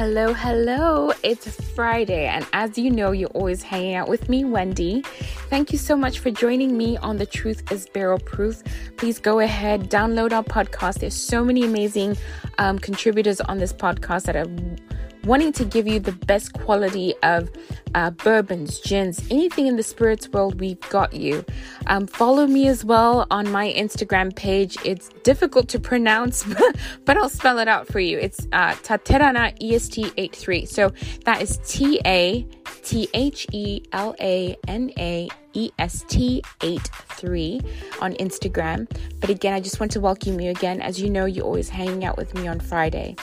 Hello, hello. It's Friday, and as you know, you're always hanging out with me, Wendy. Thank you so much for joining me on The Truth is Barrel Proof. Please go ahead, download our podcast. There's so many amazing um, contributors on this podcast that are wanting to give you the best quality of uh, bourbons, gins, anything in the spirits world, we've got you. Um, follow me as well on my Instagram page. It's difficult to pronounce, but I'll spell it out for you. It's uh, Tathelana EST83. So that is T A T H E L A N A EST83 on Instagram. But again, I just want to welcome you again. As you know, you're always hanging out with me on Friday.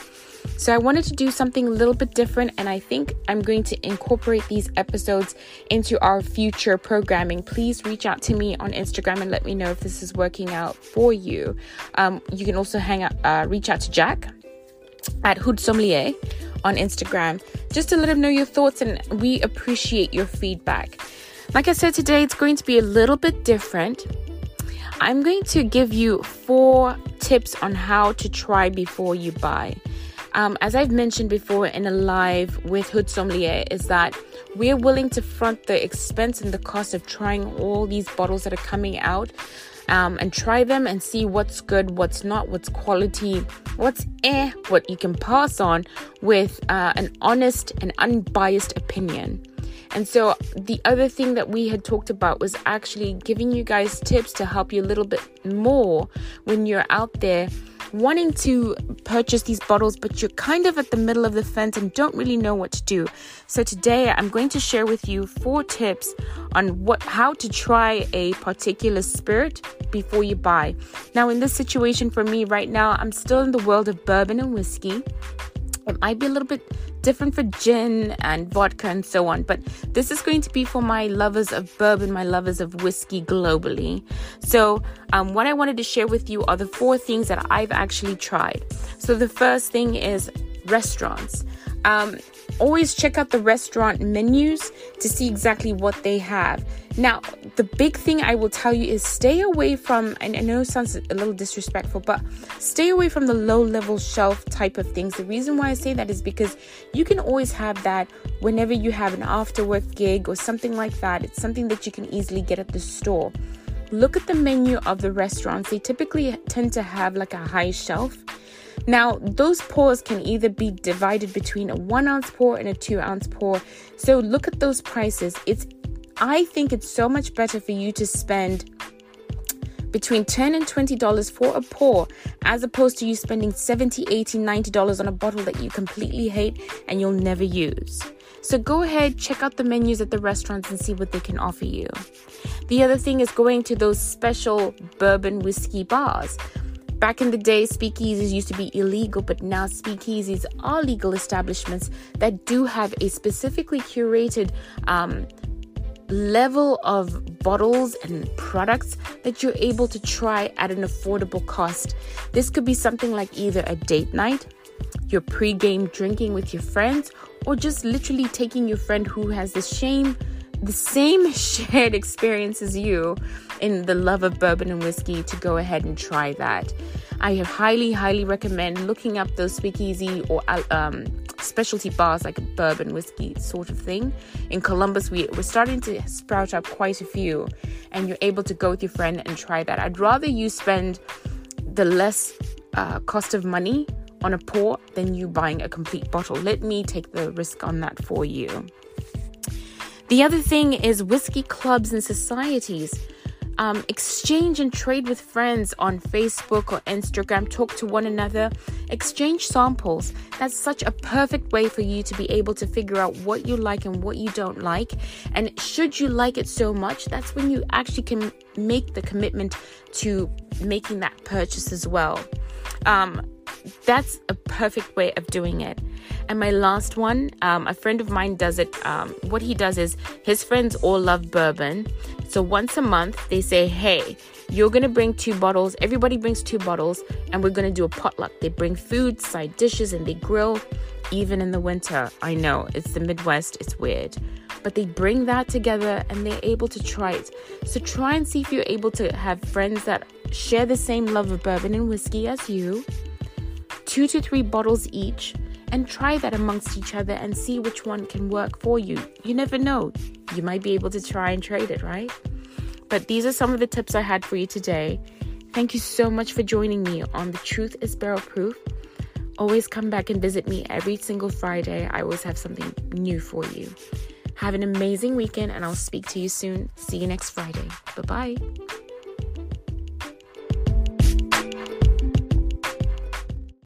So I wanted to do something a little bit different, and I think I'm going to incorporate these episodes into our future programming. Please reach out to me on Instagram and let me know if this is working out for you. Um, you can also hang out, uh, reach out to Jack at Hood Sommelier on Instagram just to let him know your thoughts, and we appreciate your feedback. Like I said today, it's going to be a little bit different. I'm going to give you four tips on how to try before you buy. Um, as I've mentioned before in a live with Hood Sommelier, is that we're willing to front the expense and the cost of trying all these bottles that are coming out. Um, and try them and see what's good, what's not, what's quality, what's eh, what you can pass on with uh, an honest and unbiased opinion. And so, the other thing that we had talked about was actually giving you guys tips to help you a little bit more when you're out there wanting to purchase these bottles, but you're kind of at the middle of the fence and don't really know what to do. So today I'm going to share with you four tips on what how to try a particular spirit before you buy. Now in this situation for me right now, I'm still in the world of bourbon and whiskey. It might be a little bit different for gin and vodka and so on, but this is going to be for my lovers of bourbon, my lovers of whiskey globally. So, um, what I wanted to share with you are the four things that I've actually tried. So, the first thing is restaurants. Um, always check out the restaurant menus to see exactly what they have. Now, the big thing I will tell you is stay away from, and I know it sounds a little disrespectful, but stay away from the low level shelf type of things. The reason why I say that is because you can always have that whenever you have an after work gig or something like that. It's something that you can easily get at the store. Look at the menu of the restaurants, they typically tend to have like a high shelf. Now, those pours can either be divided between a one ounce pour and a two ounce pour. So look at those prices. It's I think it's so much better for you to spend between 10 and 20 dollars for a pour as opposed to you spending 70 80 90 dollars on a bottle that you completely hate and you'll never use so go ahead check out the menus at the restaurants and see what they can offer you the other thing is going to those special bourbon whiskey bars Back in the day, speakeasies used to be illegal, but now speakeasies are legal establishments that do have a specifically curated um, level of bottles and products that you're able to try at an affordable cost. This could be something like either a date night, your pre-game drinking with your friends, or just literally taking your friend who has the shame the same shared experience as you in the love of bourbon and whiskey to go ahead and try that. I highly, highly recommend looking up those speakeasy or um, specialty bars like a bourbon whiskey sort of thing. In Columbus, we, we're starting to sprout up quite a few, and you're able to go with your friend and try that. I'd rather you spend the less uh, cost of money on a pour than you buying a complete bottle. Let me take the risk on that for you. The other thing is whiskey clubs and societies. Um, exchange and trade with friends on Facebook or Instagram, talk to one another, exchange samples. That's such a perfect way for you to be able to figure out what you like and what you don't like. And should you like it so much, that's when you actually can make the commitment to making that purchase as well. Um, that's a perfect way of doing it. And my last one, um, a friend of mine does it. Um, what he does is his friends all love bourbon. So once a month, they say, hey, you're going to bring two bottles. Everybody brings two bottles, and we're going to do a potluck. They bring food, side dishes, and they grill even in the winter. I know it's the Midwest, it's weird. But they bring that together and they're able to try it. So try and see if you're able to have friends that share the same love of bourbon and whiskey as you, two to three bottles each and try that amongst each other and see which one can work for you. You never know. You might be able to try and trade it, right? But these are some of the tips I had for you today. Thank you so much for joining me on The Truth is Barrel Proof. Always come back and visit me every single Friday. I always have something new for you. Have an amazing weekend, and I'll speak to you soon. See you next Friday. Bye bye.